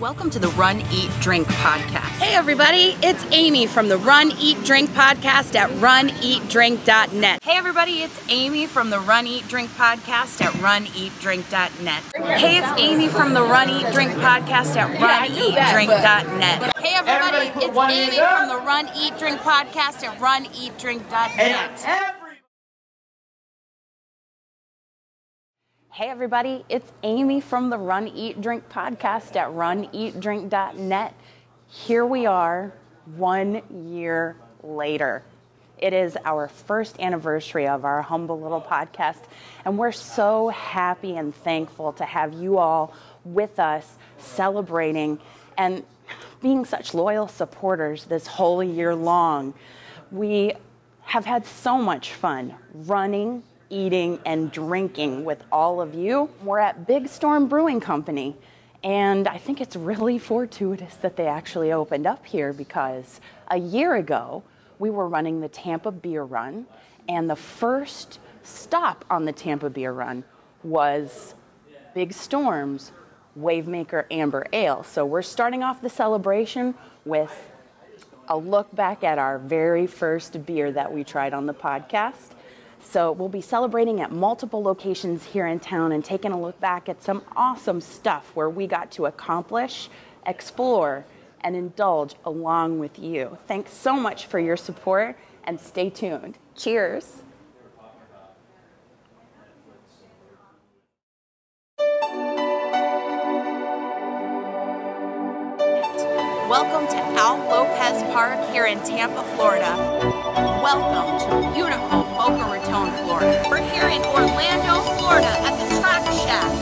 Welcome to the Run, Eat, Drink podcast. Hey, everybody, it's Amy from the Run, Eat, Drink podcast at runeatdrink.net. Hey, everybody, it's Amy from the Run, Eat, Drink podcast at runeatdrink.net. Hey, it's Amy from the Run, Eat, Drink podcast at runeatdrink.net. Hey, everybody, it's Amy from the Run, Eat, Drink podcast at runeatdrink.net. Hey, everybody, it's Amy from the Run, Eat, Drink podcast at runeatdrink.net. Here we are, one year later. It is our first anniversary of our humble little podcast, and we're so happy and thankful to have you all with us celebrating and being such loyal supporters this whole year long. We have had so much fun running, eating, and drinking with all of you. We're at Big Storm Brewing Company, and I think it's really fortuitous that they actually opened up here because a year ago we were running the Tampa Beer Run, and the first stop on the Tampa Beer Run was Big Storm's Wavemaker Amber Ale. So we're starting off the celebration with a look back at our very first beer that we tried on the podcast. So we'll be celebrating at multiple locations here in town and taking a look back at some awesome stuff where we got to accomplish, explore, and indulge along with you. Thanks so much for your support and stay tuned. Cheers. Welcome to Al Lopez Park here in Tampa, Florida. Welcome to beautiful Boca Raton, Florida. We're here in Orlando, Florida at the Track Shack.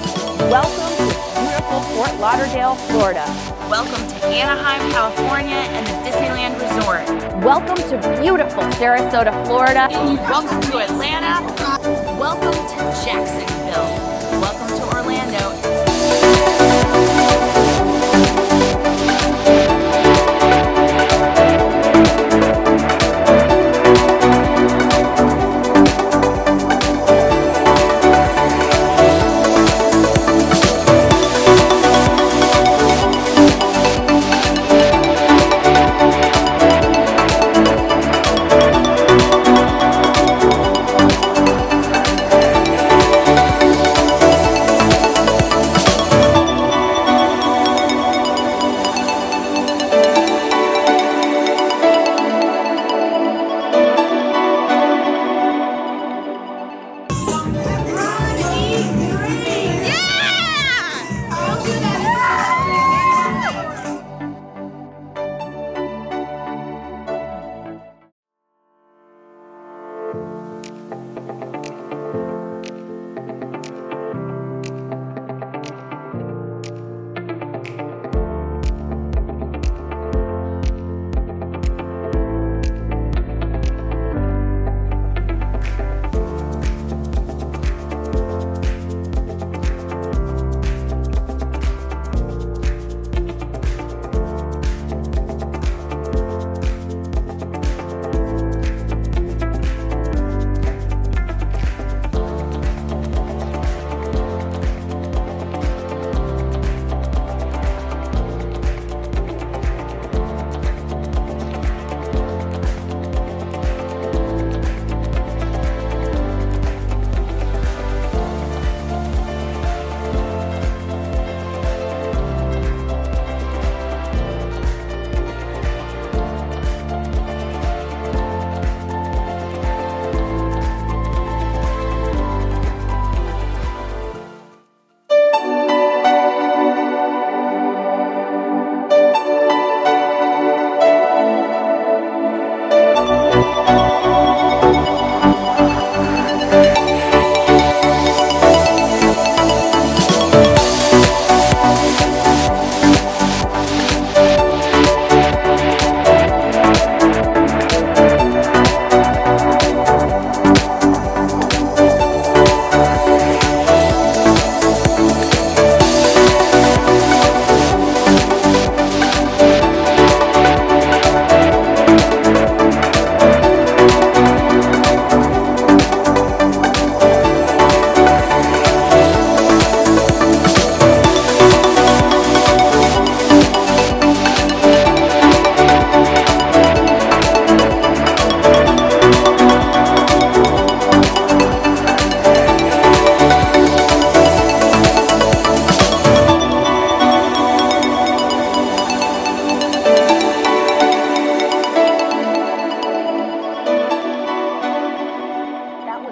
Welcome to beautiful Fort Lauderdale, Florida. Welcome to Anaheim, California and the Disneyland Resort. Welcome to beautiful Sarasota, Florida. Welcome to Atlanta. Welcome to Jacksonville. Música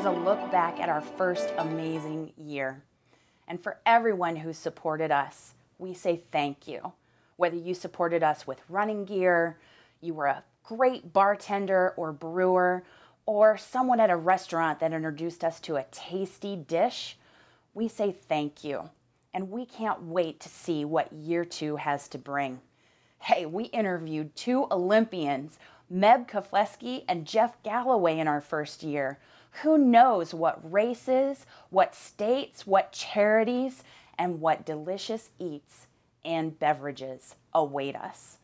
back at our first amazing year. And for everyone who supported us, we say thank you. Whether you supported us with running gear, you were a great bartender or brewer, or someone at a restaurant that introduced us to a tasty dish, we say thank you. And we can't wait to see what year two has to bring. Hey, we interviewed two Olympians, Meb Keflezighi and Jeff Galloway, in our first year. Who knows what races, what states, what charities, and what delicious eats and beverages await us.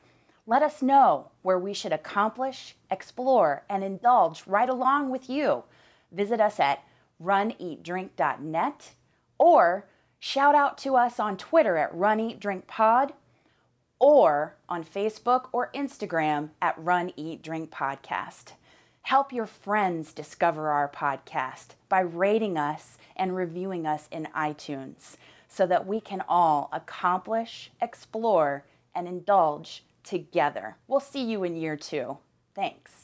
Let us know where we should accomplish, explore, and indulge right along with you. Visit us at runeatdrink.net or shout out to us on Twitter at runeatdrinkpod or on Facebook or Instagram at Run Eat Drink Podcast. Help your friends discover our podcast by rating us and reviewing us in iTunes so that we can all accomplish, explore, and indulge together. We'll see you in year two. Thanks.